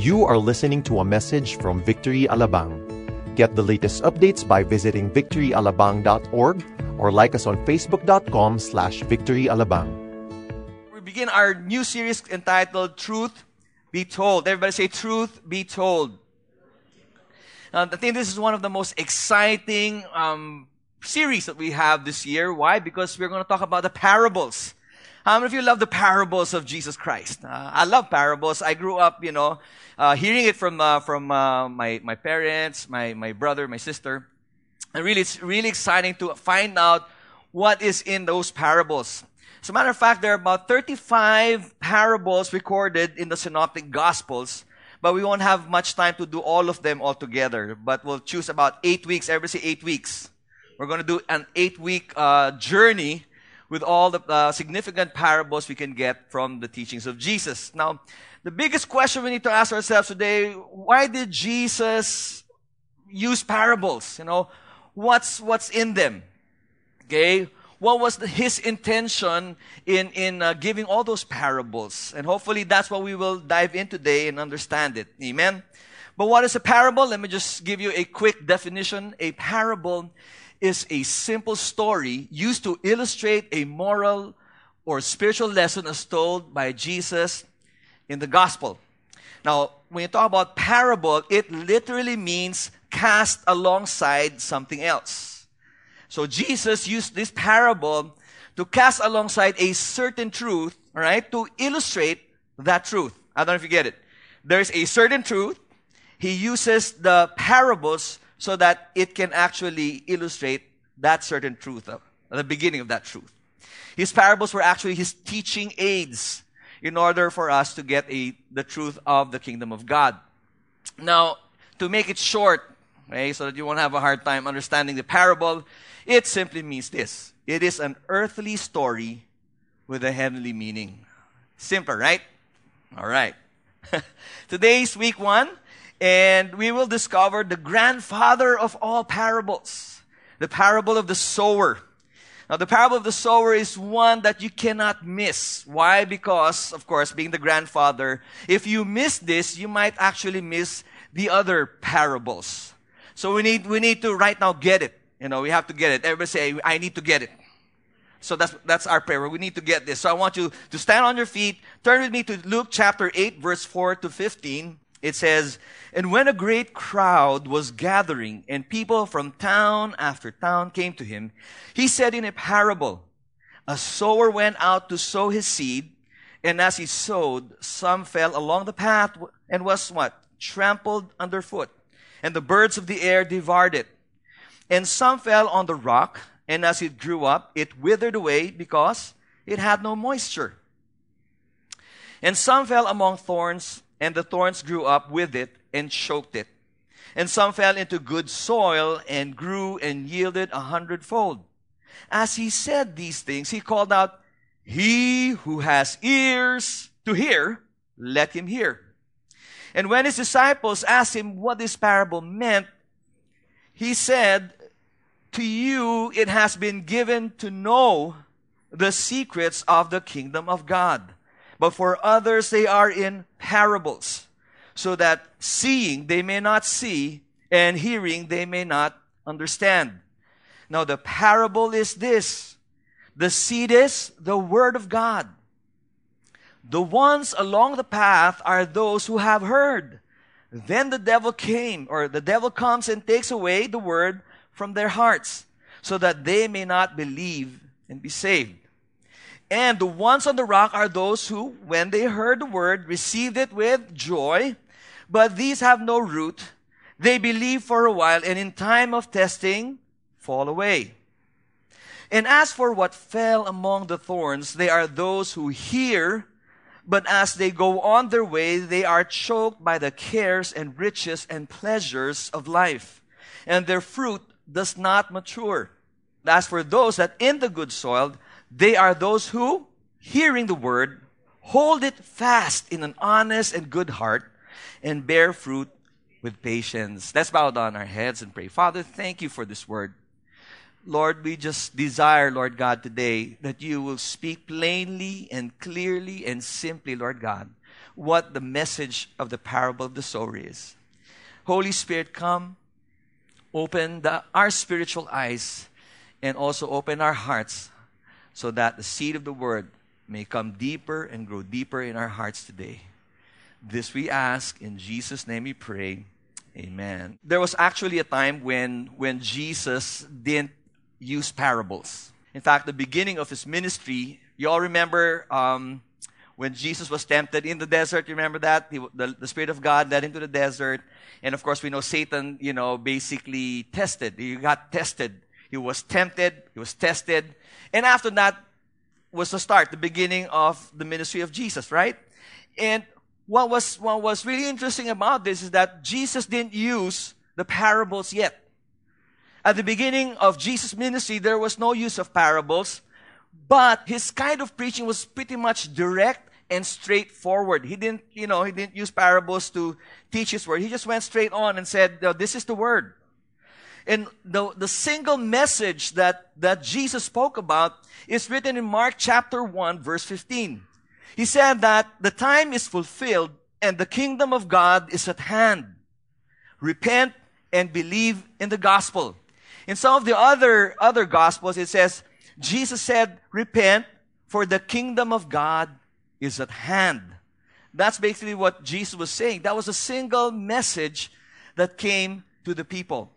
You are listening to a message from Victory Alabang. Get the latest updates by visiting victoryalabang.org or like us on facebook.com slash victoryalabang. We begin our new series entitled Truth Be Told. Everybody say Truth Be Told. Uh, I think this is one of the most exciting um, series that we have this year. Why? Because we're going to talk about the parables. How many of you love the parables of Jesus Christ? Uh, I love parables. I grew up, you know, uh, hearing it from uh, from uh, my my parents, my my brother, my sister, and really, it's really exciting to find out what is in those parables. As a matter of fact, there are about 35 parables recorded in the Synoptic Gospels, but we won't have much time to do all of them all together. But we'll choose about eight weeks. Everybody say eight weeks. We're going to do an eight week uh, journey with all the uh, significant parables we can get from the teachings of Jesus. Now, the biggest question we need to ask ourselves today, why did Jesus use parables? You know, what's, what's in them? Okay? What was the, his intention in, in uh, giving all those parables? And hopefully that's what we will dive in today and understand it. Amen? But what is a parable? Let me just give you a quick definition. A parable is a simple story used to illustrate a moral or spiritual lesson as told by Jesus in the gospel. Now, when you talk about parable, it literally means cast alongside something else. So Jesus used this parable to cast alongside a certain truth, right, to illustrate that truth. I don't know if you get it. There's a certain truth. He uses the parables so that it can actually illustrate that certain truth, uh, the beginning of that truth. His parables were actually his teaching aids in order for us to get a, the truth of the kingdom of God. Now, to make it short, okay, so that you won't have a hard time understanding the parable, it simply means this. It is an earthly story with a heavenly meaning. Simple, right? All right. Today's week one, and we will discover the grandfather of all parables, the parable of the sower. Now, the parable of the sower is one that you cannot miss. Why? Because, of course, being the grandfather, if you miss this, you might actually miss the other parables. So we need, we need to right now get it. You know, we have to get it. Everybody say, I need to get it. So that's, that's our prayer. We need to get this. So I want you to stand on your feet. Turn with me to Luke chapter 8, verse 4 to 15 it says, And when a great crowd was gathering and people from town after town came to him, he said in a parable, A sower went out to sow his seed, and as he sowed, some fell along the path and was what? Trampled underfoot. And the birds of the air devoured it. And some fell on the rock, and as it grew up, it withered away because it had no moisture. And some fell among thorns, and the thorns grew up with it and choked it. And some fell into good soil and grew and yielded a hundredfold. As he said these things, he called out, He who has ears to hear, let him hear. And when his disciples asked him what this parable meant, he said, To you it has been given to know the secrets of the kingdom of God but for others they are in parables, so that seeing they may not see, and hearing they may not understand. Now the parable is this. The seed is the word of God. The ones along the path are those who have heard. Then the devil came, or the devil comes and takes away the word from their hearts, so that they may not believe and be saved. And the ones on the rock are those who, when they heard the word, received it with joy. But these have no root. They believe for a while and in time of testing fall away. And as for what fell among the thorns, they are those who hear, but as they go on their way, they are choked by the cares and riches and pleasures of life, and their fruit does not mature. As for those that in the good soil, they are those who, hearing the word, hold it fast in an honest and good heart and bear fruit with patience. Let's bow down our heads and pray. Father, thank you for this word. Lord, we just desire, Lord God, today that you will speak plainly and clearly and simply, Lord God. what the message of the parable of the sower is. Holy Spirit, come, open the, our spiritual eyes, and also open our hearts so that the seed of the word may come deeper and grow deeper in our hearts today. This we ask in Jesus' name we pray. Amen. There was actually a time when, when Jesus didn't use parables. In fact, the beginning of his ministry, you all remember um, when Jesus was tempted in the desert. You remember that? He, the, the Spirit of God led him to the desert. And of course, we know Satan, you know, basically tested. He got tested. He was tempted. He was tested. And after that was the start, the beginning of the ministry of Jesus, right? And what was, what was really interesting about this is that Jesus didn't use the parables yet. At the beginning of Jesus' ministry, there was no use of parables, but his kind of preaching was pretty much direct and straightforward. He didn't, you know, he didn't use parables to teach his word. He just went straight on and said, this is the word. And the, the single message that, that Jesus spoke about is written in Mark chapter 1, verse 15. He said that the time is fulfilled and the kingdom of God is at hand. Repent and believe in the gospel. In some of the other, other gospels, it says, Jesus said, repent for the kingdom of God is at hand. That's basically what Jesus was saying. That was a single message that came to the people.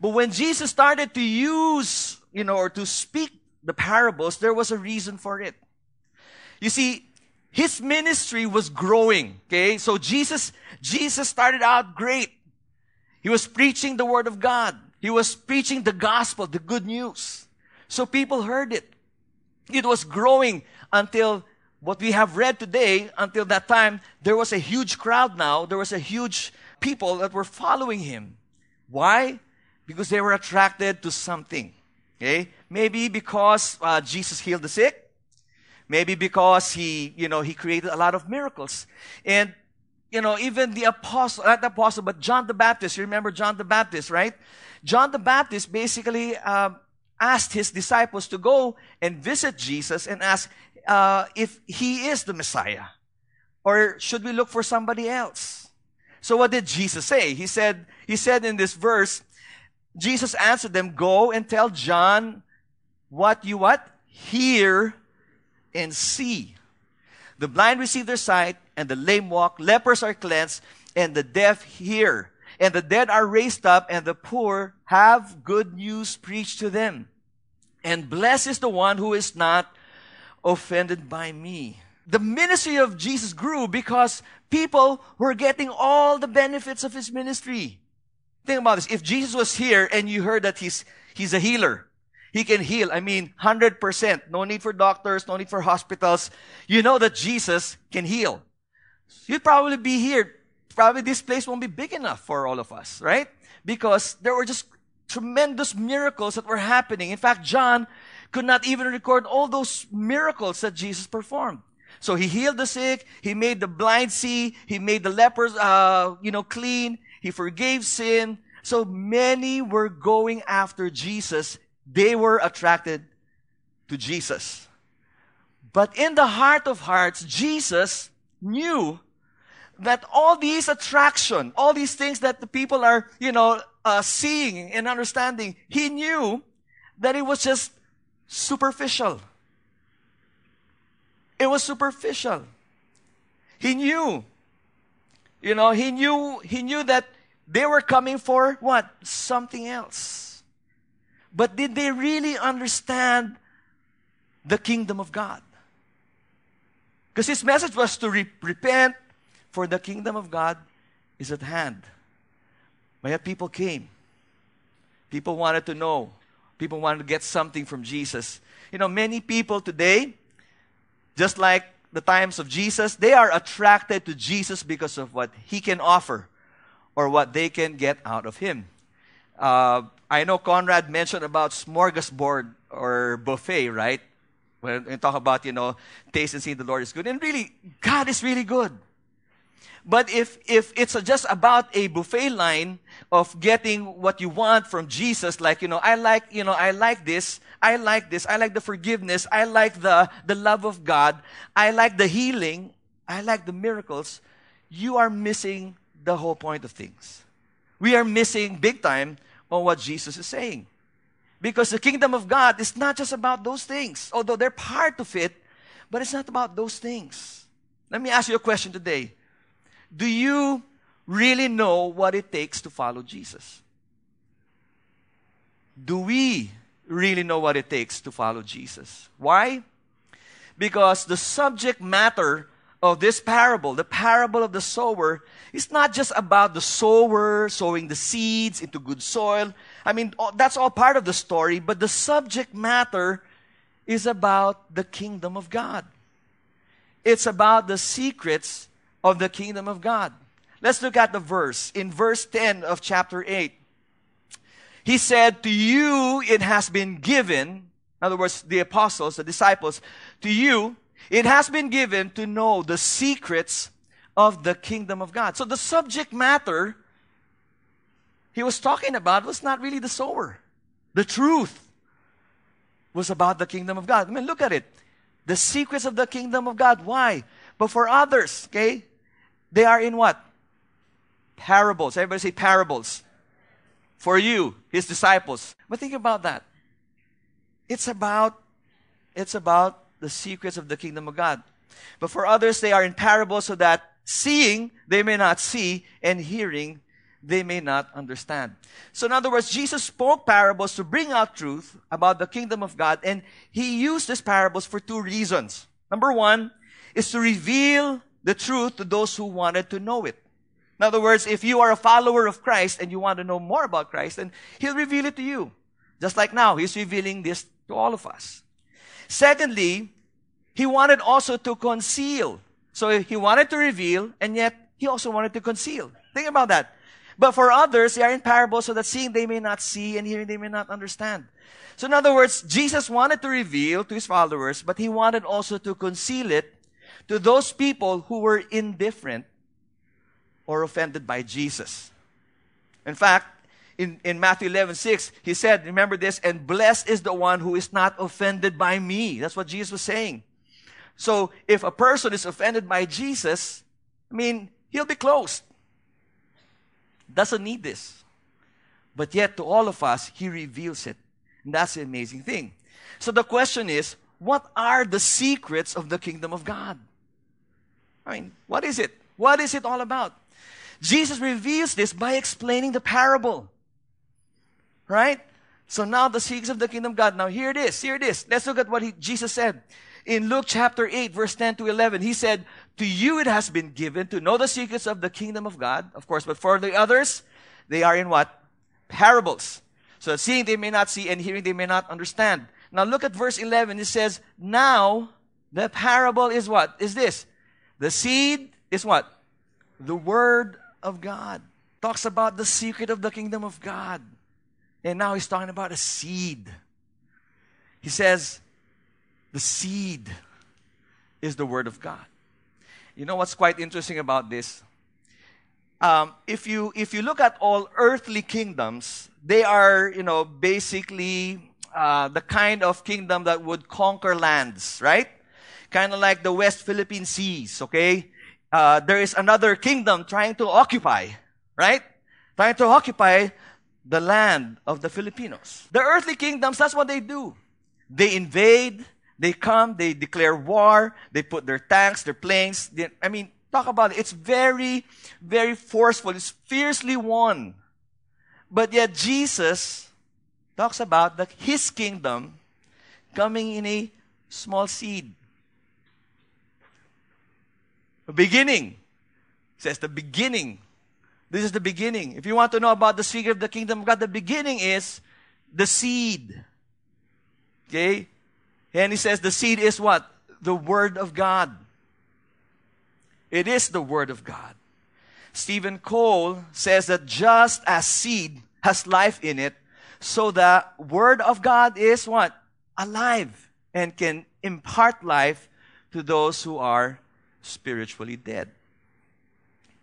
But when Jesus started to use, you know, or to speak the parables, there was a reason for it. You see, his ministry was growing. Okay. So Jesus, Jesus started out great. He was preaching the word of God. He was preaching the gospel, the good news. So people heard it. It was growing until what we have read today, until that time, there was a huge crowd now. There was a huge people that were following him. Why? Because they were attracted to something. Okay? Maybe because uh, Jesus healed the sick. Maybe because he, you know, he created a lot of miracles. And, you know, even the apostle, not the apostle, but John the Baptist, you remember John the Baptist, right? John the Baptist basically uh, asked his disciples to go and visit Jesus and ask uh, if he is the Messiah. Or should we look for somebody else? So what did Jesus say? He said, he said in this verse, Jesus answered them, go and tell John what you what? Hear and see. The blind receive their sight, and the lame walk, lepers are cleansed, and the deaf hear, and the dead are raised up, and the poor have good news preached to them. And blessed is the one who is not offended by me. The ministry of Jesus grew because people were getting all the benefits of his ministry. Think about this. If Jesus was here and you heard that he's, he's a healer, he can heal. I mean, 100%. No need for doctors, no need for hospitals. You know that Jesus can heal. You'd probably be here. Probably this place won't be big enough for all of us, right? Because there were just tremendous miracles that were happening. In fact, John could not even record all those miracles that Jesus performed. So he healed the sick. He made the blind see. He made the lepers, uh, you know, clean. He forgave sin. So many were going after Jesus they were attracted to Jesus. But in the heart of hearts, Jesus knew that all these attraction, all these things that the people are, you know, uh, seeing and understanding, he knew that it was just superficial. It was superficial. He knew, you know, he knew, he knew that they were coming for what? Something else. But did they really understand the kingdom of God? Because his message was to re- repent, for the kingdom of God is at hand. But yet people came. People wanted to know. People wanted to get something from Jesus. You know, many people today, just like the times of Jesus, they are attracted to Jesus because of what he can offer or what they can get out of him. Uh, I know Conrad mentioned about smorgasbord or buffet, right? When we talk about, you know, taste and see the Lord is good. And really, God is really good. But if, if it's just about a buffet line of getting what you want from Jesus, like, you know, I like, you know, I like this, I like this, I like the forgiveness, I like the, the love of God, I like the healing, I like the miracles, you are missing the whole point of things. We are missing big time on what Jesus is saying. Because the kingdom of God is not just about those things, although they're part of it, but it's not about those things. Let me ask you a question today. Do you really know what it takes to follow Jesus? Do we really know what it takes to follow Jesus? Why? Because the subject matter of this parable, the parable of the sower, is not just about the sower sowing the seeds into good soil. I mean, that's all part of the story, but the subject matter is about the kingdom of God. It's about the secrets of the kingdom of God. Let's look at the verse. In verse 10 of chapter 8, he said, To you it has been given, in other words, the apostles, the disciples, to you it has been given to know the secrets of the kingdom of God. So the subject matter he was talking about was not really the sower. The truth was about the kingdom of God. I mean, look at it. The secrets of the kingdom of God. Why? But for others, okay, they are in what? Parables. Everybody say parables. For you, his disciples. But think about that. It's about, it's about the secrets of the kingdom of God. But for others, they are in parables so that seeing they may not see and hearing they may not understand. So, in other words, Jesus spoke parables to bring out truth about the kingdom of God, and he used these parables for two reasons. Number one is to reveal the truth to those who wanted to know it. In other words, if you are a follower of Christ and you want to know more about Christ, then he'll reveal it to you. Just like now, he's revealing this to all of us. Secondly, he wanted also to conceal. So he wanted to reveal, and yet he also wanted to conceal. Think about that. But for others, they are in parables so that seeing they may not see and hearing they may not understand. So in other words, Jesus wanted to reveal to his followers, but he wanted also to conceal it to those people who were indifferent or offended by Jesus. In fact, in, in Matthew 11, 6, he said, remember this, and blessed is the one who is not offended by me. That's what Jesus was saying. So if a person is offended by Jesus, I mean, he'll be closed doesn't need this. But yet, to all of us, He reveals it. And that's the amazing thing. So the question is, what are the secrets of the kingdom of God? I mean, what is it? What is it all about? Jesus reveals this by explaining the parable. Right? So now the secrets of the kingdom of God. Now here it is. Here it is. Let's look at what he, Jesus said. In Luke chapter 8, verse 10 to 11, he said, To you it has been given to know the secrets of the kingdom of God, of course, but for the others, they are in what? Parables. So seeing they may not see and hearing they may not understand. Now look at verse 11. It says, Now the parable is what? Is this? The seed is what? The word of God. Talks about the secret of the kingdom of God. And now he's talking about a seed. He says, the seed is the Word of God. You know what's quite interesting about this? Um, if you if you look at all earthly kingdoms, they are you know basically uh, the kind of kingdom that would conquer lands, right? Kind of like the West Philippine Seas. Okay, uh, there is another kingdom trying to occupy, right? Trying to occupy the land of the Filipinos. The earthly kingdoms, that's what they do. They invade, they come, they declare war, they put their tanks, their planes. They, I mean, talk about it. It's very, very forceful. It's fiercely won. But yet Jesus talks about the, his kingdom coming in a small seed. A beginning. Says the beginning. This is the beginning. If you want to know about the secret of the kingdom of God, the beginning is the seed. Okay? And he says the seed is what? The Word of God. It is the Word of God. Steven Cole says that just as seed has life in it, so the Word of God is what? Alive and can impart life to those who are spiritually dead.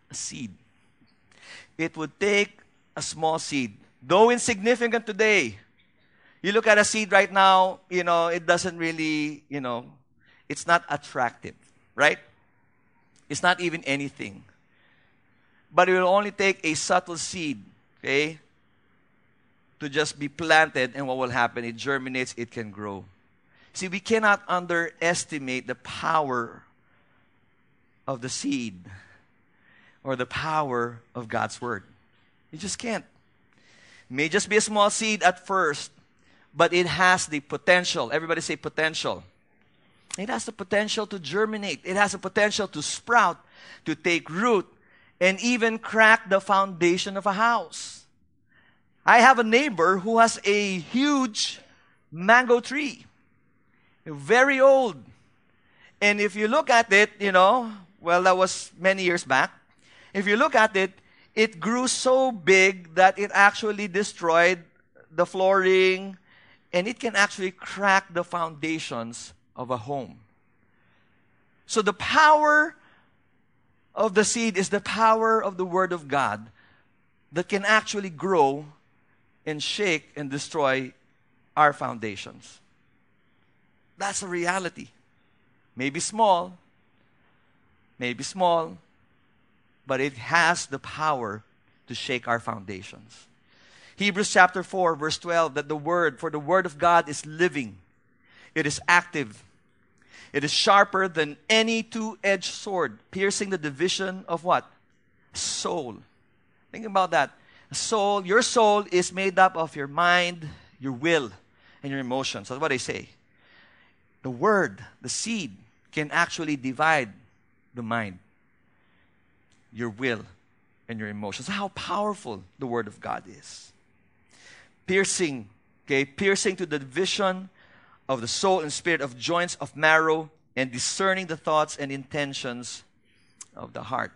A seed. It would take a small seed, though insignificant today, you look at a seed right now, you know, it doesn't really, you know, it's not attractive, right? It's not even anything. But it will only take a subtle seed, okay, to just be planted, and what will happen? It germinates, it can grow. See, we cannot underestimate the power of the seed or the power of God's word. You just can't. It may just be a small seed at first, but it has the potential. Everybody say potential. It has the potential to germinate. It has the potential to sprout, to take root, and even crack the foundation of a house. I have a neighbor who has a huge mango tree, very old. And if you look at it, you know, well, that was many years back. If you look at it, it grew so big that it actually destroyed the flooring and it can actually crack the foundations of a home. So the power of the seed is the power of the Word of God that can actually grow and shake and destroy our foundations. That's a reality. Maybe small, maybe small, but it has the power to shake our foundations. Hebrews chapter 4, verse 12, that the word, for the word of God is living, it is active, it is sharper than any two edged sword, piercing the division of what? Soul. Think about that. Soul, your soul is made up of your mind, your will, and your emotions. That's what I say. The word, the seed, can actually divide the mind, your will, and your emotions. How powerful the word of God is. Piercing, okay, piercing to the division of the soul and spirit, of joints, of marrow, and discerning the thoughts and intentions of the heart.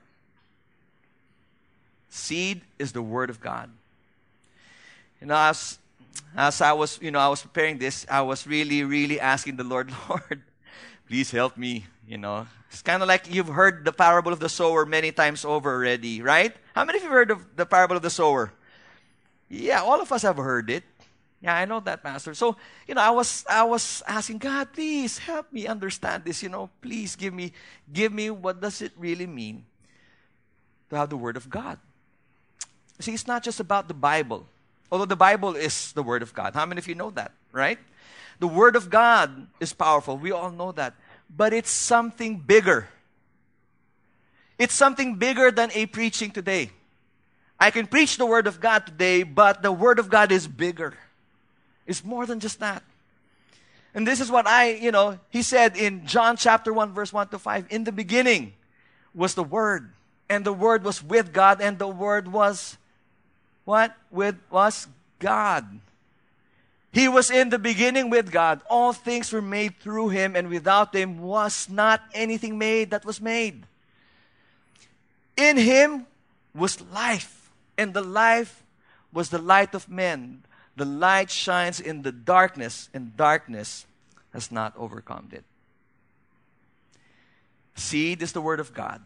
Seed is the word of God. You know, as, as I was, you know, I was preparing this, I was really, really asking the Lord, Lord, please help me, you know. It's kind of like you've heard the parable of the sower many times over already, right? How many of you heard of the parable of the sower? Yeah, all of us have heard it. Yeah, I know that, Pastor. So, you know, I was I was asking God, please help me understand this. You know, please give me give me what does it really mean to have the Word of God. See, it's not just about the Bible, although the Bible is the Word of God. How many of you know that, right? The Word of God is powerful. We all know that. But it's something bigger. It's something bigger than a preaching today. I can preach the Word of God today, but the Word of God is bigger. It's more than just that. And this is what I, you know, he said in John chapter 1, verse 1 to 5 In the beginning was the Word, and the Word was with God, and the Word was what? With was God. He was in the beginning with God. All things were made through him, and without him was not anything made that was made. In him was life, and the life was the light of men. The light shines in the darkness, and darkness has not overcome it. Seed is the Word of God,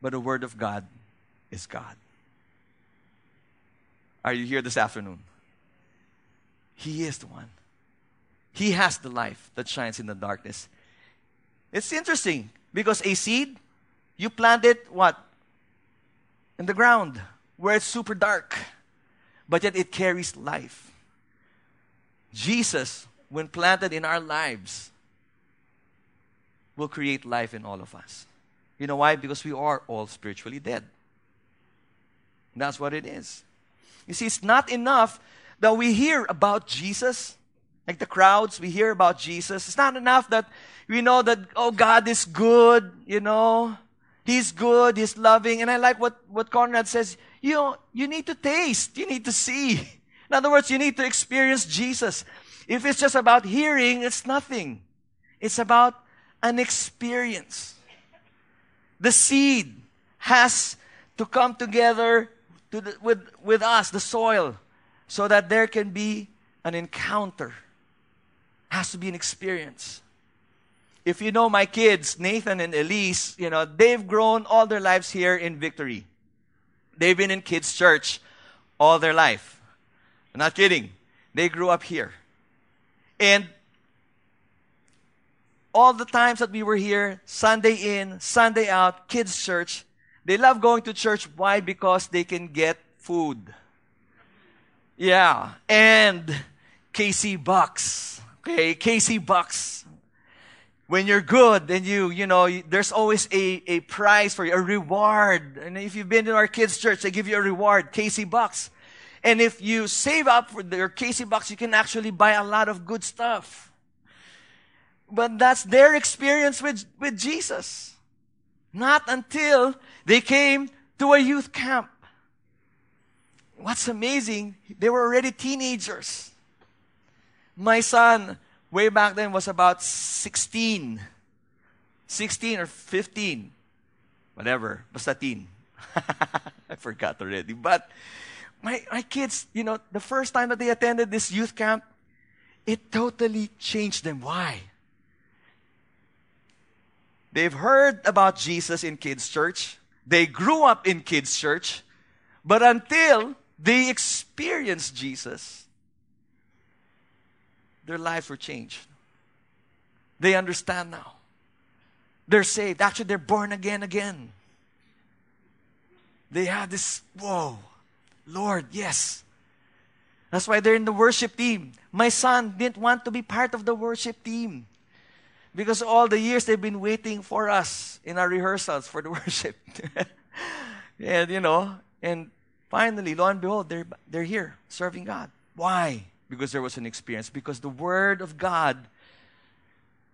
but the Word of God is God. Are you here this afternoon? He is the one. He has the life that shines in the darkness. It's interesting because a seed, you plant it what? In the ground where it's super dark but yet it carries life. Jesus, when planted in our lives, will create life in all of us. You know why? Because we are all spiritually dead. That's what it is. You see, it's not enough that we hear about Jesus, like the crowds, we hear about Jesus. It's not enough that we know that, oh, God is good, you know, He's good, He's loving. And I like what, what Conrad says you, you need to taste, you need to see. In other words, you need to experience Jesus. If it's just about hearing, it's nothing. It's about an experience. The seed has to come together to the, with, with us, the soil, so that there can be an encounter. Has to be an experience. If you know my kids, Nathan and Elise, you know, they've grown all their lives here in Victory. They've been in kids' church all their life. I'm not kidding. They grew up here. And all the times that we were here, Sunday in, Sunday out, kids' church, they love going to church. Why? Because they can get food. Yeah. And KC Bucks. Okay, KC Bucks. When you're good, then you, you know, there's always a, a prize for you, a reward. And if you've been to our kids' church, they give you a reward, KC Bucks. And if you save up for your KC Bucks, you can actually buy a lot of good stuff. But that's their experience with, with Jesus. Not until they came to a youth camp. What's amazing, they were already teenagers. My son, way back then, was about 16. 16 or 15. Whatever. Basta teen. I forgot already. But my, my kids, you know, the first time that they attended this youth camp, it totally changed them. Why? They've heard about Jesus in kids' church. They grew up in kids' church. But until they experienced Jesus, their lives were changed. They understand now. They're saved. Actually, they're born again again. They have this, whoa, Lord, yes. That's why they're in the worship team. My son didn't want to be part of the worship team. Because all the years they've been waiting for us in our rehearsals for the worship. and, you know, and finally, lo and behold, they're, they're here serving God. Why? Because there was an experience. Because the Word of God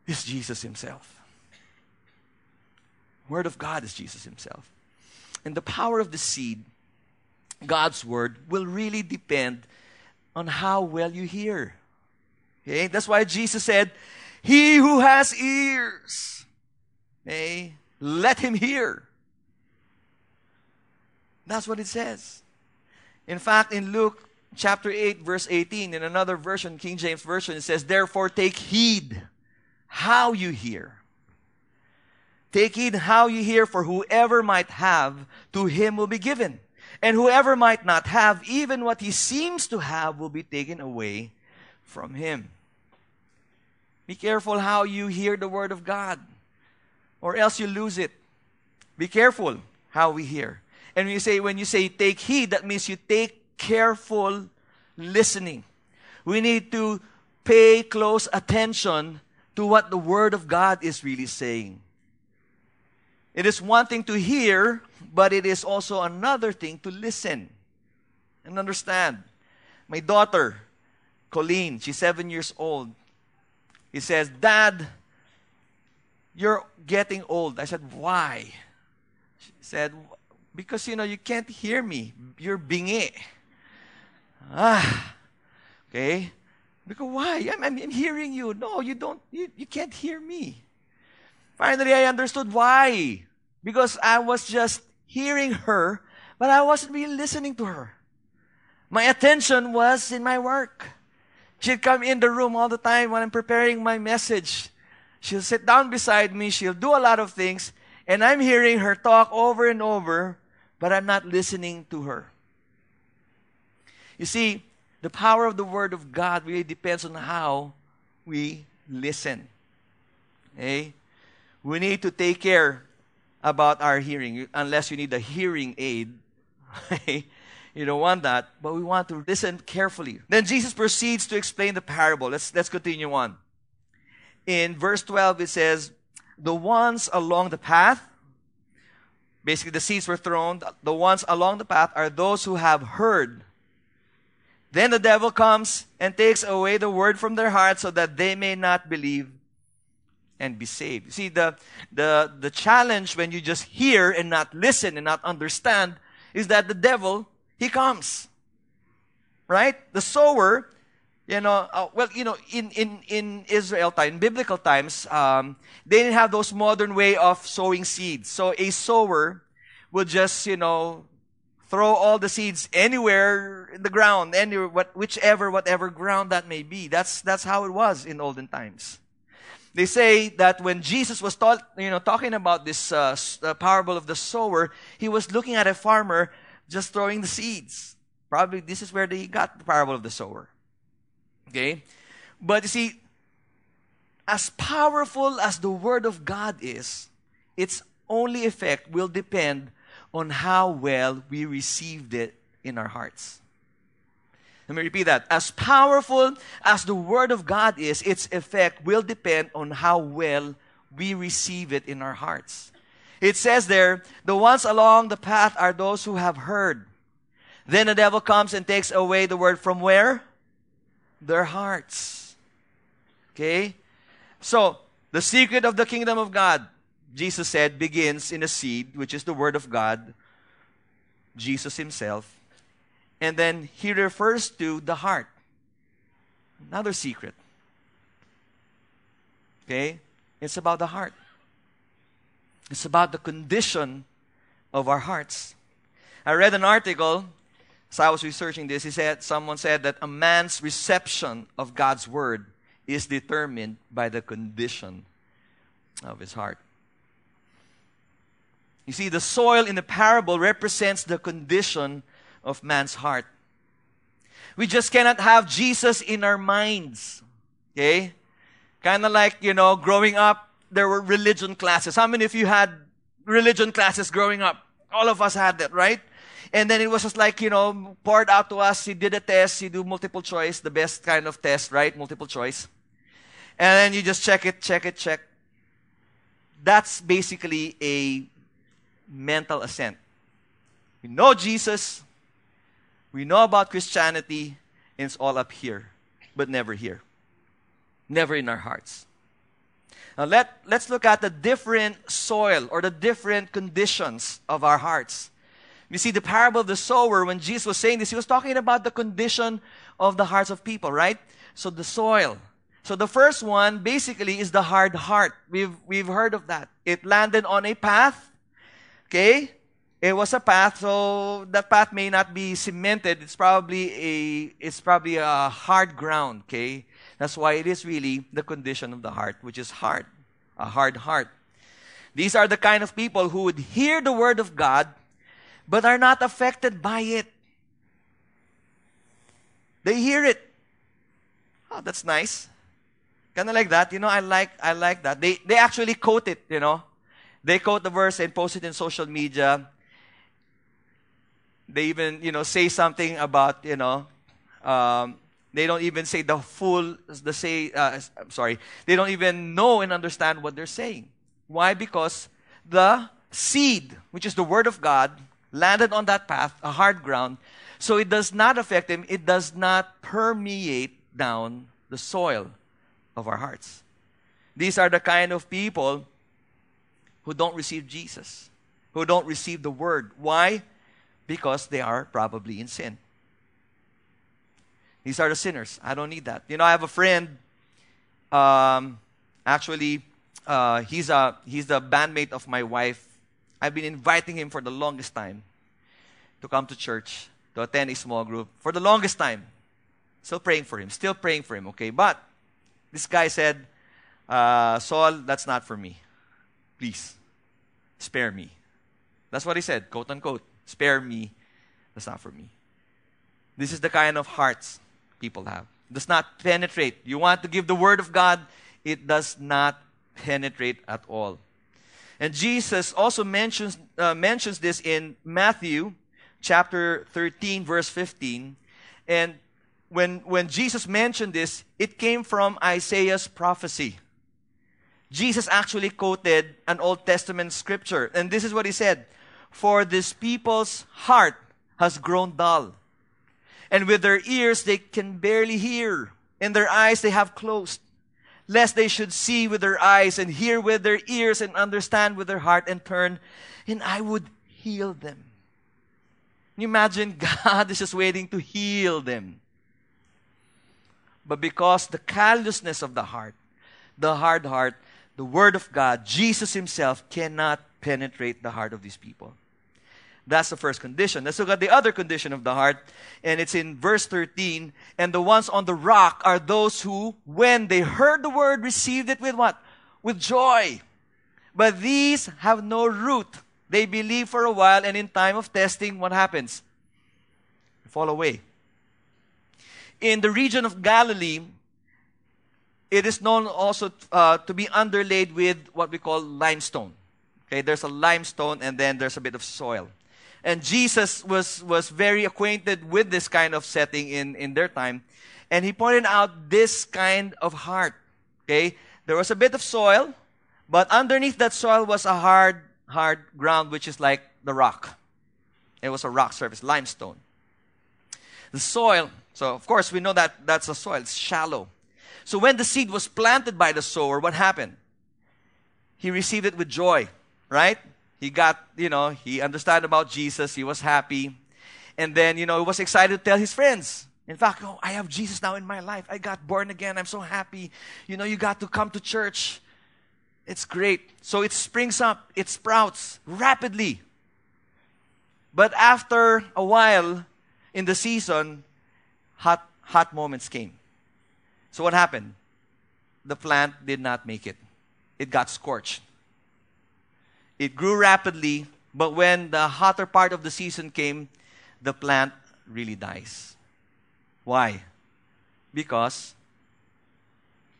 is Jesus Himself. Word of God is Jesus Himself. And the power of the seed, God's Word, will really depend on how well you hear. Okay? That's why Jesus said, he who has ears, may let him hear. That's what it says. In fact, in Luke chapter 8, verse 18, in another version, King James Version, it says, Therefore take heed how you hear. Take heed how you hear, for whoever might have, to him will be given. And whoever might not have, even what he seems to have, will be taken away from him. Be careful how you hear the word of God, or else you lose it. Be careful how we hear. And when you say when you say take heed, that means you take careful listening. We need to pay close attention to what the word of God is really saying. It is one thing to hear, but it is also another thing to listen and understand. My daughter, Colleen, she's seven years old. He says, Dad, you're getting old. I said, Why? She said, Because, you know, you can't hear me. You're bingi. Ah, okay. Because why? I'm, I'm, hearing you. No, you don't. You, you can't hear me. Finally, I understood why. Because I was just hearing her, but I wasn't really listening to her. My attention was in my work. She'd come in the room all the time when I'm preparing my message. She'll sit down beside me. She'll do a lot of things. And I'm hearing her talk over and over, but I'm not listening to her. You see, the power of the Word of God really depends on how we listen. Okay? We need to take care about our hearing, unless you need a hearing aid. You don't want that, but we want to listen carefully. Then Jesus proceeds to explain the parable. Let's, let's continue on. In verse 12, it says, The ones along the path, basically the seeds were thrown, the ones along the path are those who have heard. Then the devil comes and takes away the word from their heart so that they may not believe and be saved. You See, the, the, the challenge when you just hear and not listen and not understand is that the devil he comes. Right? The sower, you know, uh, well, you know, in, in, in Israel time, in biblical times, um, they didn't have those modern way of sowing seeds. So a sower would just, you know, throw all the seeds anywhere in the ground, anywhere, what, whichever, whatever ground that may be. That's, that's how it was in olden times. They say that when Jesus was taught, you know, talking about this uh, parable of the sower, he was looking at a farmer just throwing the seeds. Probably this is where they got the parable of the sower. Okay? But you see, as powerful as the Word of God is, its only effect will depend on how well we received it in our hearts. Let me repeat that. As powerful as the Word of God is, its effect will depend on how well we receive it in our hearts. It says there, the ones along the path are those who have heard. Then the devil comes and takes away the word from where? Their hearts. Okay? So, the secret of the kingdom of God, Jesus said, begins in a seed, which is the word of God, Jesus himself. And then he refers to the heart. Another secret. Okay? It's about the heart. It's about the condition of our hearts. I read an article as I was researching this. He said someone said that a man's reception of God's word is determined by the condition of his heart. You see, the soil in the parable represents the condition of man's heart. We just cannot have Jesus in our minds. Okay? Kind of like, you know, growing up, there were religion classes. How many of you had religion classes growing up? All of us had that, right? And then it was just like, you know, poured out to us. You did a test, you do multiple choice, the best kind of test, right? Multiple choice. And then you just check it, check it, check. That's basically a mental assent. We know Jesus, we know about Christianity, and it's all up here, but never here never in our hearts. Now let, let's look at the different soil or the different conditions of our hearts. You see, the parable of the sower, when Jesus was saying this, he was talking about the condition of the hearts of people, right? So the soil. So the first one basically is the hard heart. We've, we've heard of that. It landed on a path. Okay? It was a path, so that path may not be cemented. It's probably a, it's probably a hard ground, okay? That's why it is really the condition of the heart, which is hard, a hard heart. These are the kind of people who would hear the word of God, but are not affected by it. They hear it. Oh, that's nice. Kind of like that. You know, I like, I like that. They, they actually quote it, you know. They quote the verse and post it in social media. They even, you know, say something about, you know, um, they don't even say the full, the say, uh, I'm sorry, they don't even know and understand what they're saying. Why? Because the seed, which is the word of God, landed on that path, a hard ground, so it does not affect them, it does not permeate down the soil of our hearts. These are the kind of people who don't receive Jesus, who don't receive the word. Why? Because they are probably in sin. These are the sinners. I don't need that. You know, I have a friend. Um, actually, uh, he's a he's the bandmate of my wife. I've been inviting him for the longest time to come to church to attend a small group for the longest time. Still praying for him. Still praying for him. Okay, but this guy said, uh, "Saul, that's not for me. Please, spare me." That's what he said, quote unquote. Spare me. That's not for me. This is the kind of hearts people have. It does not penetrate. You want to give the word of God, it does not penetrate at all. And Jesus also mentions, uh, mentions this in Matthew chapter 13, verse 15. And when, when Jesus mentioned this, it came from Isaiah's prophecy. Jesus actually quoted an Old Testament scripture. And this is what he said For this people's heart has grown dull and with their ears they can barely hear, and their eyes they have closed, lest they should see with their eyes and hear with their ears and understand with their heart and turn, and I would heal them. Can you imagine God is just waiting to heal them? But because the callousness of the heart, the hard heart, the Word of God, Jesus Himself cannot penetrate the heart of these people. That's the first condition. Let's look at the other condition of the heart, and it's in verse 13. And the ones on the rock are those who, when they heard the word, received it with what? With joy. But these have no root. They believe for a while, and in time of testing, what happens? They fall away. In the region of Galilee, it is known also uh, to be underlaid with what we call limestone. Okay, there's a limestone and then there's a bit of soil. And Jesus was, was very acquainted with this kind of setting in, in their time. And he pointed out this kind of heart. Okay, there was a bit of soil, but underneath that soil was a hard, hard ground, which is like the rock. It was a rock surface, limestone. The soil, so of course we know that that's a soil, it's shallow. So when the seed was planted by the sower, what happened? He received it with joy, right? He got, you know, he understood about Jesus, he was happy. And then, you know, he was excited to tell his friends. In fact, oh, I have Jesus now in my life. I got born again. I'm so happy. You know, you got to come to church. It's great. So it springs up, it sprouts rapidly. But after a while in the season, hot, hot moments came. So what happened? The plant did not make it. It got scorched. It grew rapidly, but when the hotter part of the season came, the plant really dies. Why? Because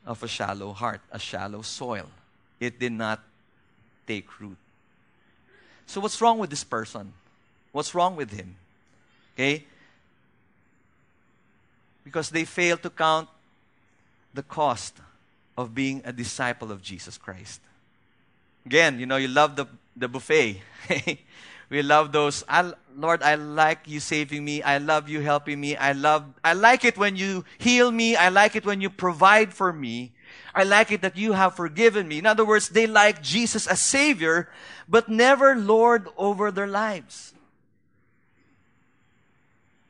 of a shallow heart, a shallow soil. It did not take root. So, what's wrong with this person? What's wrong with him? Okay? Because they fail to count the cost of being a disciple of Jesus Christ. Again, you know, you love the, the buffet. we love those. I, Lord, I like you saving me. I love you helping me. I love, I like it when you heal me. I like it when you provide for me. I like it that you have forgiven me. In other words, they like Jesus as Savior, but never Lord over their lives.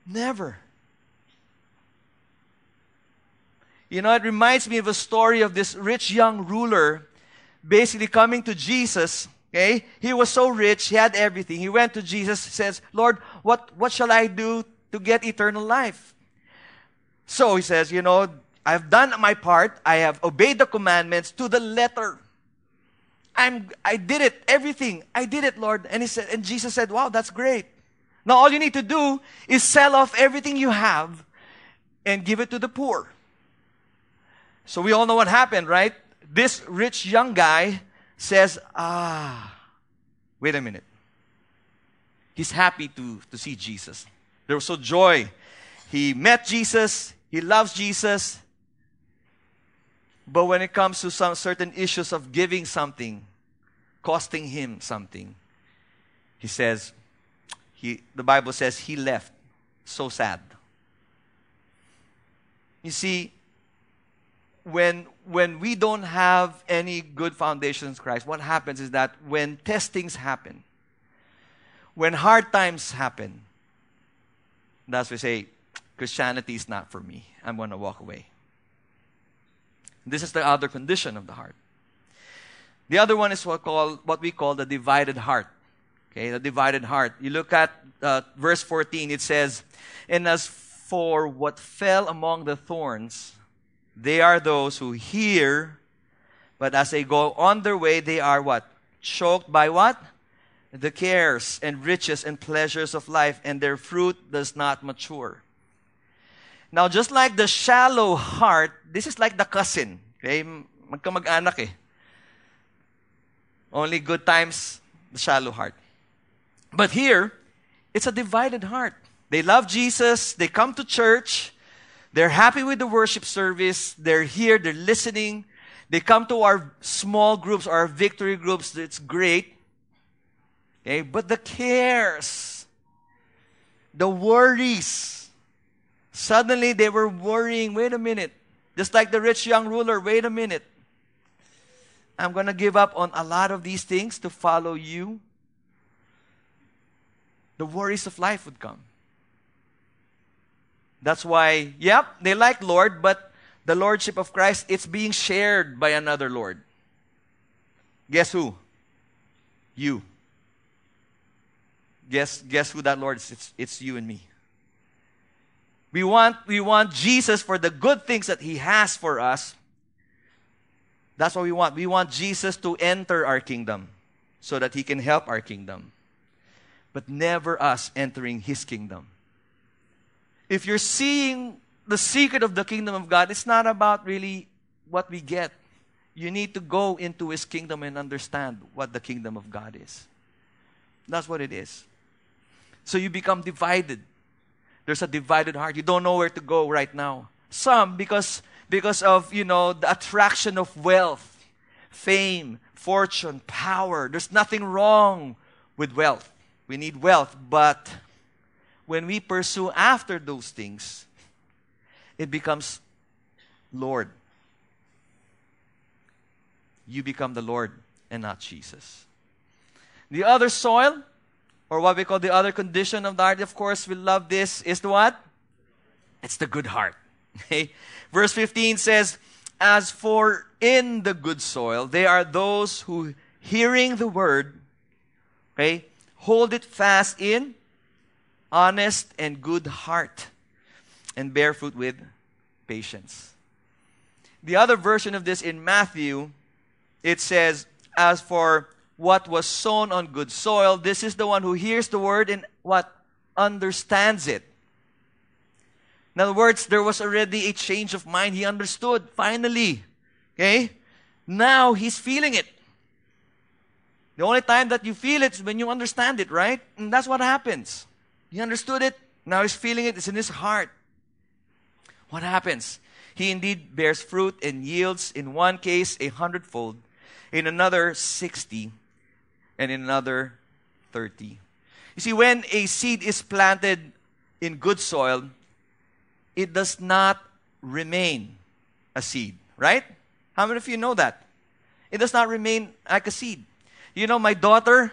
Never. You know, it reminds me of a story of this rich young ruler basically coming to Jesus. Okay? He was so rich, he had everything. He went to Jesus, says, Lord, what, what shall I do to get eternal life? So he says, You know, I've done my part. I have obeyed the commandments to the letter. I'm, I did it, everything. I did it, Lord. And he said, and Jesus said, Wow, that's great. Now all you need to do is sell off everything you have and give it to the poor. So we all know what happened, right? This rich young guy says, Ah, wait a minute. He's happy to, to see Jesus. There was so joy. He met Jesus, he loves Jesus. But when it comes to some certain issues of giving something, costing him something, he says, he, the Bible says he left so sad. You see, when, when we don't have any good foundations Christ, what happens is that when testings happen, when hard times happen, that's we say, Christianity is not for me. I'm going to walk away. This is the other condition of the heart. The other one is what, call, what we call the divided heart. Okay, the divided heart. You look at uh, verse 14, it says, And as for what fell among the thorns, they are those who hear, but as they go on their way, they are what? Choked by what? The cares and riches and pleasures of life, and their fruit does not mature. Now, just like the shallow heart, this is like the cousin. Okay? Magkamag-anak eh. Only good times, the shallow heart. But here, it's a divided heart. They love Jesus, they come to church, they're happy with the worship service, they're here, they're listening, they come to our small groups, our victory groups, it's great. Okay, but the cares, the worries, suddenly they were worrying, wait a minute, just like the rich young ruler, wait a minute. I'm going to give up on a lot of these things to follow you. The worries of life would come. That's why, yep, they like Lord, but the Lordship of Christ, it's being shared by another Lord. Guess who? You. Guess, guess who that Lord is? It's, it's you and me. We want, we want Jesus for the good things that He has for us. That's what we want. We want Jesus to enter our kingdom so that He can help our kingdom but never us entering His kingdom. If you're seeing the secret of the kingdom of God, it's not about really what we get. You need to go into His kingdom and understand what the kingdom of God is. That's what it is. So you become divided. There's a divided heart. You don't know where to go right now. Some because because of, you know, the attraction of wealth, fame, fortune, power. There's nothing wrong with wealth. We need wealth, but when we pursue after those things, it becomes Lord. You become the Lord and not Jesus. The other soil, or what we call the other condition of the heart, of course, we love this, is the what? It's the good heart. Okay? Verse 15 says, As for in the good soil, they are those who, hearing the word, okay, hold it fast in honest and good heart, and bear fruit with patience. The other version of this in Matthew, it says, As for what was sown on good soil, this is the one who hears the word and what understands it. In other words, there was already a change of mind. He understood, finally. Okay? Now he's feeling it. The only time that you feel it is when you understand it, right? And that's what happens. He understood it. Now he's feeling it. It's in his heart. What happens? He indeed bears fruit and yields, in one case, a hundredfold, in another, 60, and in another, 30. You see, when a seed is planted in good soil, it does not remain a seed, right? How many of you know that? It does not remain like a seed. You know, my daughter,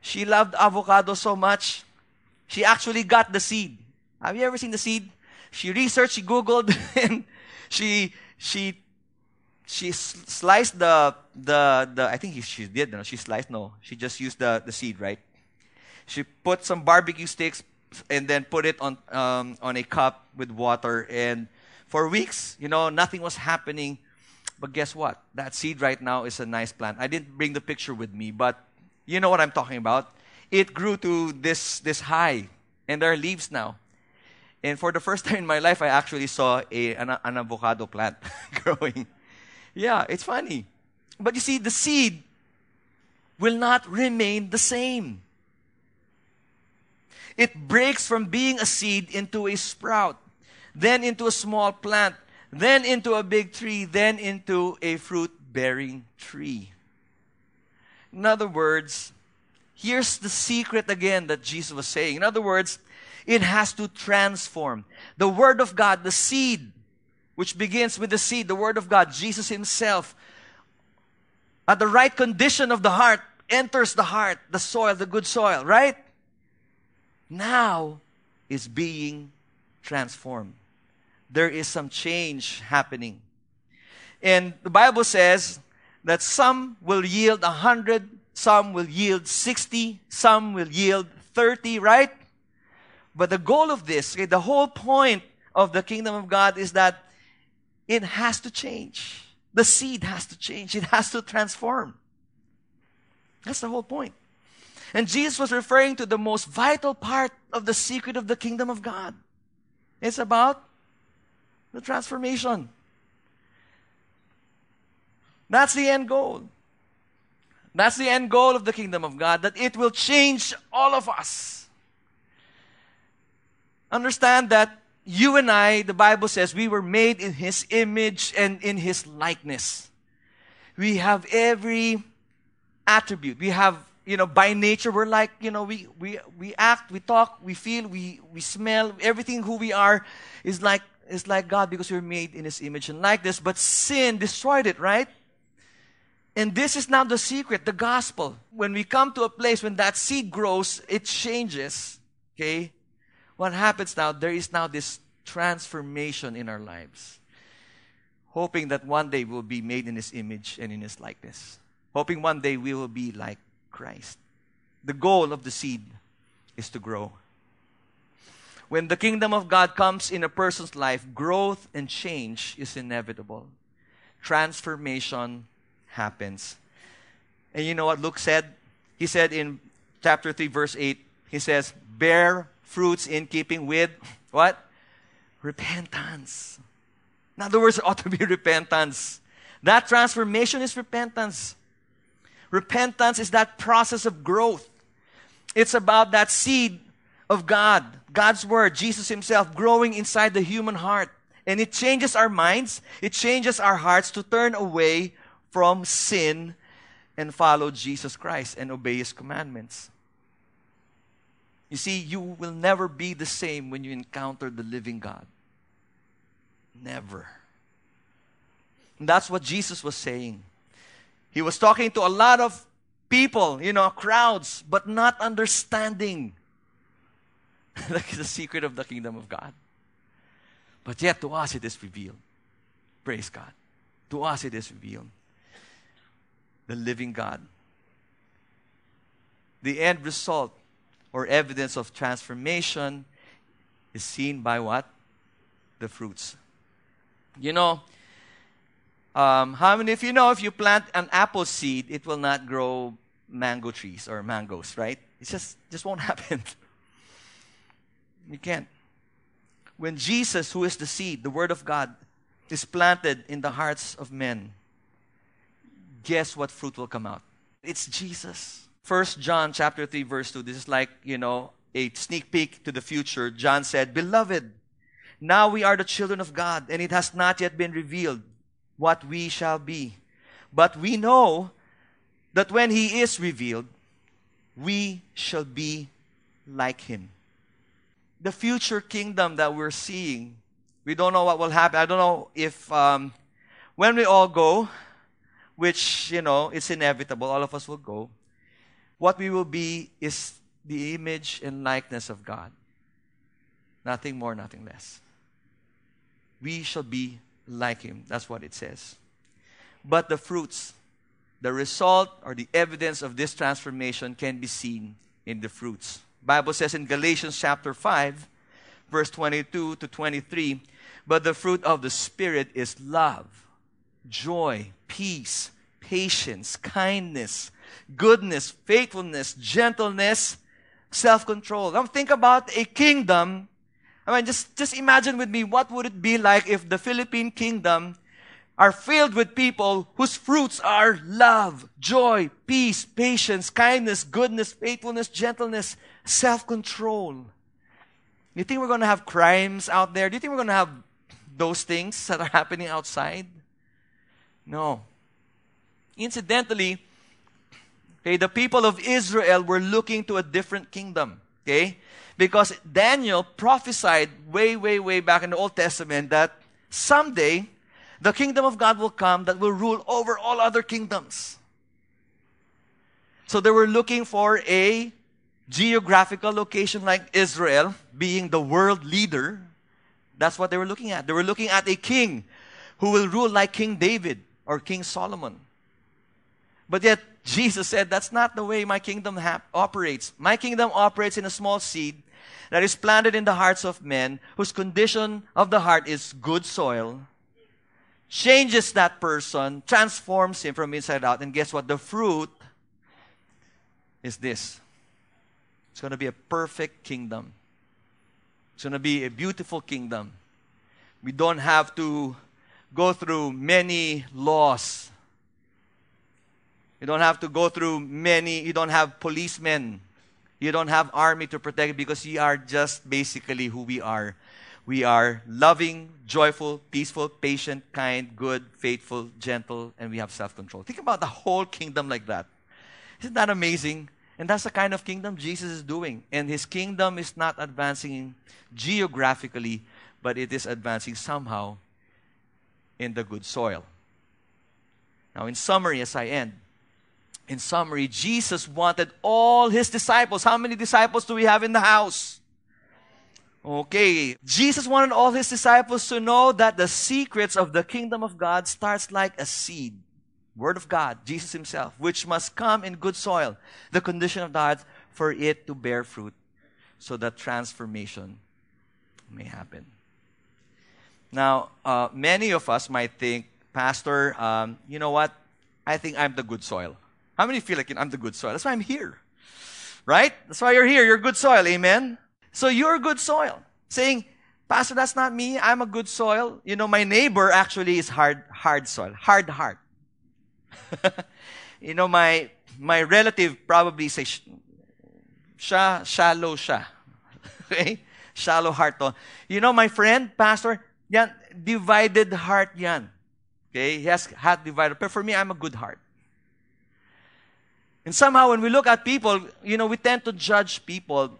she loved avocado so much, she actually got the seed. Have you ever seen the seed? She researched, she Googled, and she, she, she sliced the, the, the, I think she did, no, she sliced, no, she just used the, the seed, right? She put some barbecue sticks, and then put it on um, on a cup with water. And for weeks, you know, nothing was happening. But guess what? That seed right now is a nice plant. I didn't bring the picture with me, but you know what I'm talking about. It grew to this this high, and there are leaves now. And for the first time in my life, I actually saw a, an, an avocado plant growing. Yeah, it's funny. But you see, the seed will not remain the same it breaks from being a seed into a sprout, then into a small plant, then into a big tree, then into a fruit bearing tree. In other words, here's the secret again that Jesus was saying. In other words, it has to transform. The Word of God, the seed, which begins with the seed, the Word of God, Jesus Himself, at the right condition of the heart, enters the heart, the soil, the good soil, right? now is being transformed. There is some change happening. And the Bible says that some will yield a hundred, some will yield 60, some will yield 30, right? But the goal of this, okay, the whole point of the kingdom of God is that it has to change. The seed has to change. It has to transform. That's the whole point. And Jesus was referring to the most vital part of the secret of the kingdom of God. It's about the transformation. That's the end goal. That's the end goal of the kingdom of God, that it will change all of us. Understand that you and I, the Bible says, we were made in His image and in His likeness. We have every attribute. We have you know, by nature, we're like, you know, we, we, we act, we talk, we feel, we, we smell, everything who we are is like, is like God because we're made in His image and like this. But sin destroyed it, right? And this is now the secret, the gospel. When we come to a place when that seed grows, it changes. Okay? What happens now? There is now this transformation in our lives. Hoping that one day we'll be made in His image and in His likeness. Hoping one day we will be like Christ. The goal of the seed is to grow. When the kingdom of God comes in a person's life, growth and change is inevitable. Transformation happens. And you know what Luke said? He said in chapter 3, verse 8, he says, Bear fruits in keeping with what? Repentance. In other words, it ought to be repentance. That transformation is repentance. Repentance is that process of growth. It's about that seed of God, God's Word, Jesus Himself growing inside the human heart. And it changes our minds, it changes our hearts to turn away from sin and follow Jesus Christ and obey His commandments. You see, you will never be the same when you encounter the living God. Never. And that's what Jesus was saying. He was talking to a lot of people, you know, crowds, but not understanding that is the secret of the kingdom of God. But yet, to us, it is revealed. Praise God. To us, it is revealed. The living God. The end result or evidence of transformation is seen by what? The fruits. You know, um, how many of you know if you plant an apple seed, it will not grow mango trees or mangoes, right? It just, just won't happen. you can't. When Jesus, who is the seed, the Word of God, is planted in the hearts of men, guess what fruit will come out? It's Jesus. First John chapter 3 verse 2. This is like, you know, a sneak peek to the future. John said, "Beloved, now we are the children of God, and it has not yet been revealed what we shall be. But we know that when he is revealed, we shall be like him." The future kingdom that we're seeing, we don't know what will happen. I don't know if um, when we all go, which, you know, it's inevitable, all of us will go what we will be is the image and likeness of God. Nothing more, nothing less. We shall be like Him. That's what it says. But the fruits, the result or the evidence of this transformation can be seen in the fruits. Bible says in Galatians chapter 5, verse 22 to 23, but the fruit of the Spirit is love, joy, peace, patience, kindness, goodness, faithfulness, gentleness, self control. Now, think about a kingdom. I mean, just, just imagine with me what would it be like if the Philippine kingdom are filled with people whose fruits are love, joy, peace, patience, kindness, goodness, faithfulness, gentleness, self control. You think we're going to have crimes out there? Do you think we're going to have those things that are happening outside? No. Incidentally, Okay, the people of Israel were looking to a different kingdom. Okay? Because Daniel prophesied way, way, way back in the Old Testament that someday the kingdom of God will come that will rule over all other kingdoms. So they were looking for a geographical location like Israel, being the world leader. That's what they were looking at. They were looking at a king who will rule like King David or King Solomon. But yet, Jesus said, That's not the way my kingdom ha- operates. My kingdom operates in a small seed that is planted in the hearts of men, whose condition of the heart is good soil, changes that person, transforms him from inside out, and guess what? The fruit is this it's going to be a perfect kingdom. It's going to be a beautiful kingdom. We don't have to go through many laws you don't have to go through many, you don't have policemen. You don't have army to protect because you are just basically who we are. We are loving, joyful, peaceful, patient, kind, good, faithful, gentle, and we have self control. Think about the whole kingdom like that. Isn't that amazing? And that's the kind of kingdom Jesus is doing. And his kingdom is not advancing geographically, but it is advancing somehow in the good soil. Now, in summary, as I end, in summary, Jesus wanted all his disciples. How many disciples do we have in the house? Okay. Jesus wanted all his disciples to know that the secrets of the kingdom of God starts like a seed. Word of God, Jesus himself, which must come in good soil, the condition of God for it to bear fruit so that transformation may happen. Now, uh, many of us might think, Pastor, um, you know what? I think I'm the good soil. How many feel like I'm the good soil? That's why I'm here. Right? That's why you're here. You're good soil. Amen? So you're good soil. Saying, Pastor, that's not me. I'm a good soil. You know, my neighbor actually is hard, hard soil, hard heart. you know, my my relative probably say, sha, shallow sha. okay? Shallow heart. You know, my friend, pastor, yan, divided heart yan. Okay? He has heart divided. But for me, I'm a good heart. And somehow when we look at people, you know, we tend to judge people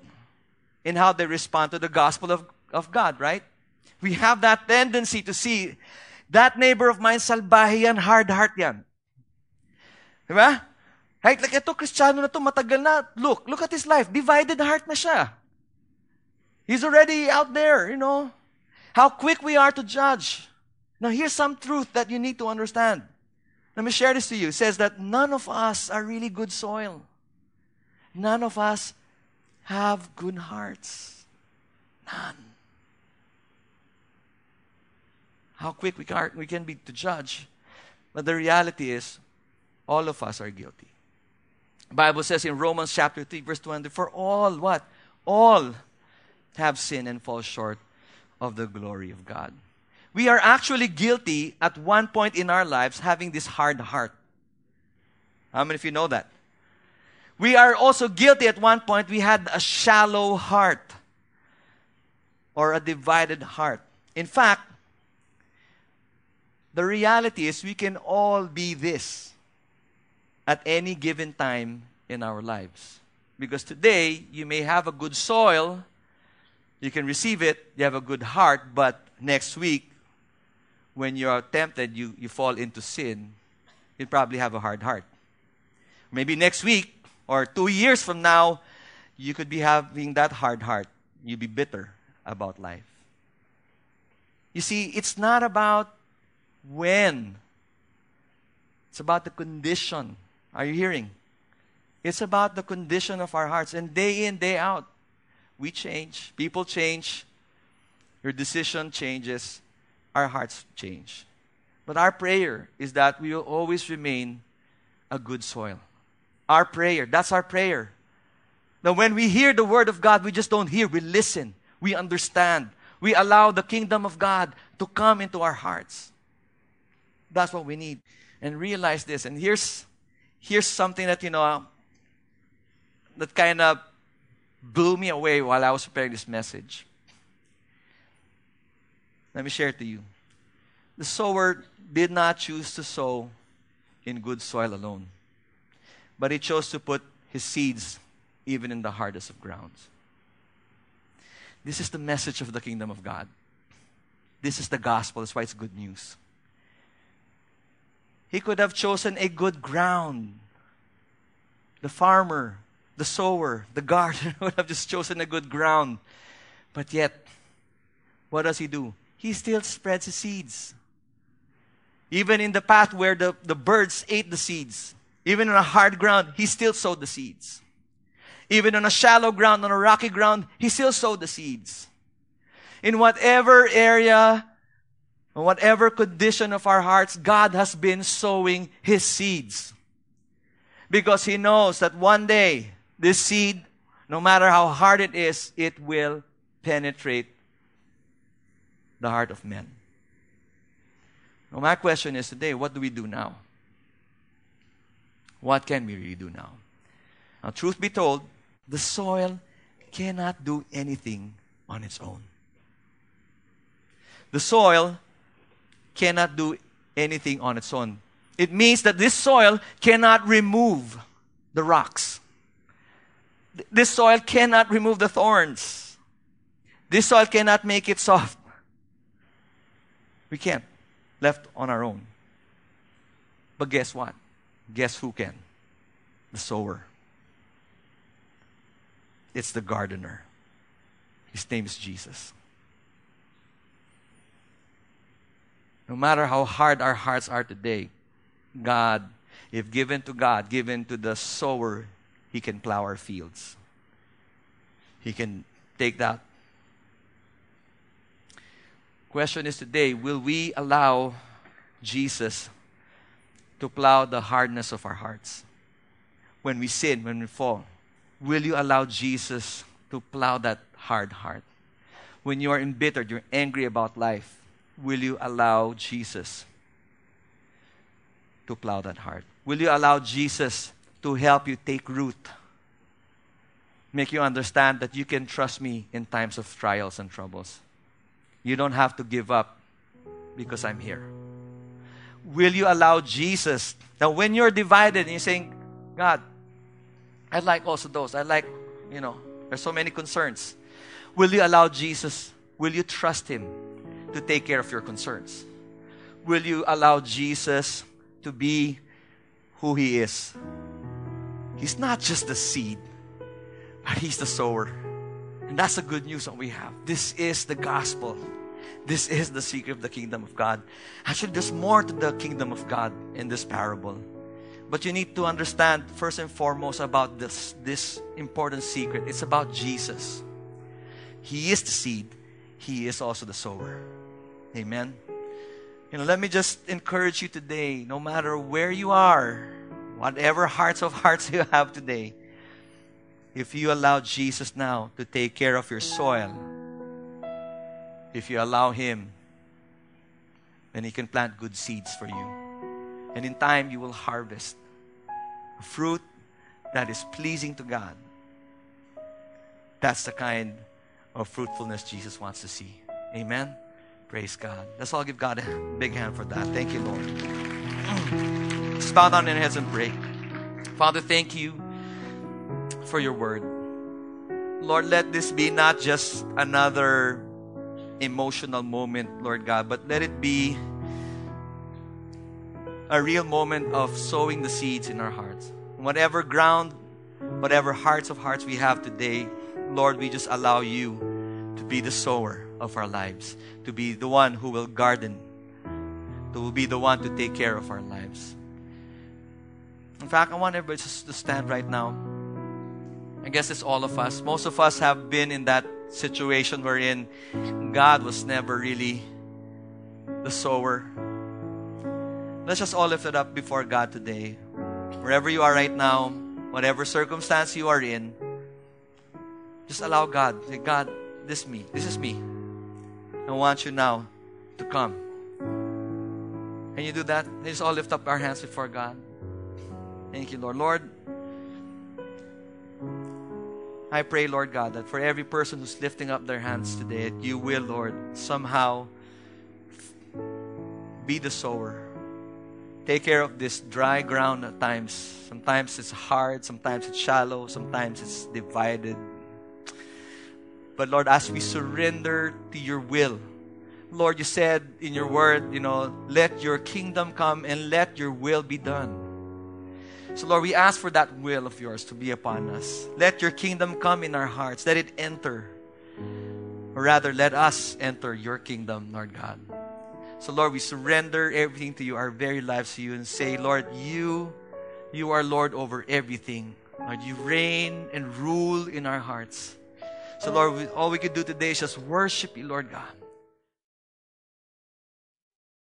in how they respond to the gospel of, of God, right? We have that tendency to see that neighbor of mine, salbahe yan, hard heart yan. Diba? Right? Like, ito, Kristiyano na to, matagal na. Look, look at his life. Divided heart na siya. He's already out there, you know. How quick we are to judge. Now, here's some truth that you need to understand. Let me share this to you. It says that none of us are really good soil. None of us have good hearts. None. How quick we can, we can be to judge. But the reality is, all of us are guilty. Bible says in Romans chapter 3, verse 20, for all what? All have sinned and fall short of the glory of God. We are actually guilty at one point in our lives having this hard heart. How many of you know that? We are also guilty at one point we had a shallow heart or a divided heart. In fact, the reality is we can all be this at any given time in our lives. Because today, you may have a good soil, you can receive it, you have a good heart, but next week, when you are tempted, you, you fall into sin, you probably have a hard heart. Maybe next week or two years from now, you could be having that hard heart. You'd be bitter about life. You see, it's not about when, it's about the condition. Are you hearing? It's about the condition of our hearts. And day in, day out, we change. People change. Your decision changes. Our hearts change. But our prayer is that we will always remain a good soil. Our prayer, that's our prayer. Now, when we hear the word of God, we just don't hear, we listen, we understand, we allow the kingdom of God to come into our hearts. That's what we need. And realize this. And here's here's something that you know that kind of blew me away while I was preparing this message. Let me share it to you. The sower did not choose to sow in good soil alone, but he chose to put his seeds even in the hardest of grounds. This is the message of the kingdom of God. This is the gospel. That's why it's good news. He could have chosen a good ground. The farmer the sower, the gardener would have just chosen a good ground. But yet, what does he do? He still spreads his seeds. Even in the path where the, the birds ate the seeds, even on a hard ground, he still sowed the seeds. Even on a shallow ground, on a rocky ground, he still sowed the seeds. In whatever area, whatever condition of our hearts, God has been sowing his seeds. Because he knows that one day, this seed, no matter how hard it is, it will penetrate the heart of men. Now, my question is today, what do we do now? What can we really do now? Now, truth be told, the soil cannot do anything on its own. The soil cannot do anything on its own. It means that this soil cannot remove the rocks. This soil cannot remove the thorns. This soil cannot make it soft. We can't, left on our own. But guess what? Guess who can? The sower. It's the gardener. His name is Jesus. No matter how hard our hearts are today, God, if given to God, given to the sower, he can plow our fields. He can take that. Question is today will we allow Jesus to plow the hardness of our hearts? When we sin, when we fall, will you allow Jesus to plow that hard heart? when you are embittered, you're angry about life, will you allow Jesus to plow that heart? Will you allow Jesus to help you take root? Make you understand that you can trust me in times of trials and troubles. You don't have to give up because I'm here. Will you allow Jesus? Now, when you're divided and you're saying, God, I like also those. I like, you know, there's so many concerns. Will you allow Jesus? Will you trust Him to take care of your concerns? Will you allow Jesus to be who He is? He's not just the seed, but He's the sower. And that's the good news that we have. This is the gospel. This is the secret of the kingdom of God. Actually, there's more to the kingdom of God in this parable. But you need to understand first and foremost about this, this important secret. It's about Jesus. He is the seed, He is also the sower. Amen. You know, let me just encourage you today, no matter where you are, whatever hearts of hearts you have today, if you allow Jesus now to take care of your soil, if you allow Him, then He can plant good seeds for you. And in time, you will harvest fruit that is pleasing to God. That's the kind of fruitfulness Jesus wants to see. Amen. Praise God. Let's all give God a big hand for that. Thank you, Lord. Let's bow down in heads and pray. Father, thank you for your word. Lord, let this be not just another emotional moment, Lord God, but let it be a real moment of sowing the seeds in our hearts. Whatever ground, whatever hearts of hearts we have today, Lord, we just allow you to be the sower of our lives, to be the one who will garden, to be the one to take care of our lives. In fact, I want everybody just to stand right now. I guess it's all of us. Most of us have been in that situation wherein God was never really the sower. Let's just all lift it up before God today. Wherever you are right now, whatever circumstance you are in, just allow God. Say, God, this is me. This is me. I want you now to come. Can you do that? Let's all lift up our hands before God. Thank you, Lord. Lord, I pray, Lord God, that for every person who's lifting up their hands today, you will, Lord, somehow be the sower. Take care of this dry ground at times. Sometimes it's hard, sometimes it's shallow, sometimes it's divided. But Lord, as we surrender to your will, Lord, you said in your word, you know, let your kingdom come and let your will be done. So, Lord, we ask for that will of yours to be upon us. Let your kingdom come in our hearts. Let it enter. Or rather, let us enter your kingdom, Lord God. So, Lord, we surrender everything to you, our very lives to you, and say, Lord, you, you are Lord over everything. Lord, you reign and rule in our hearts. So, Lord, all we could do today is just worship you, Lord God.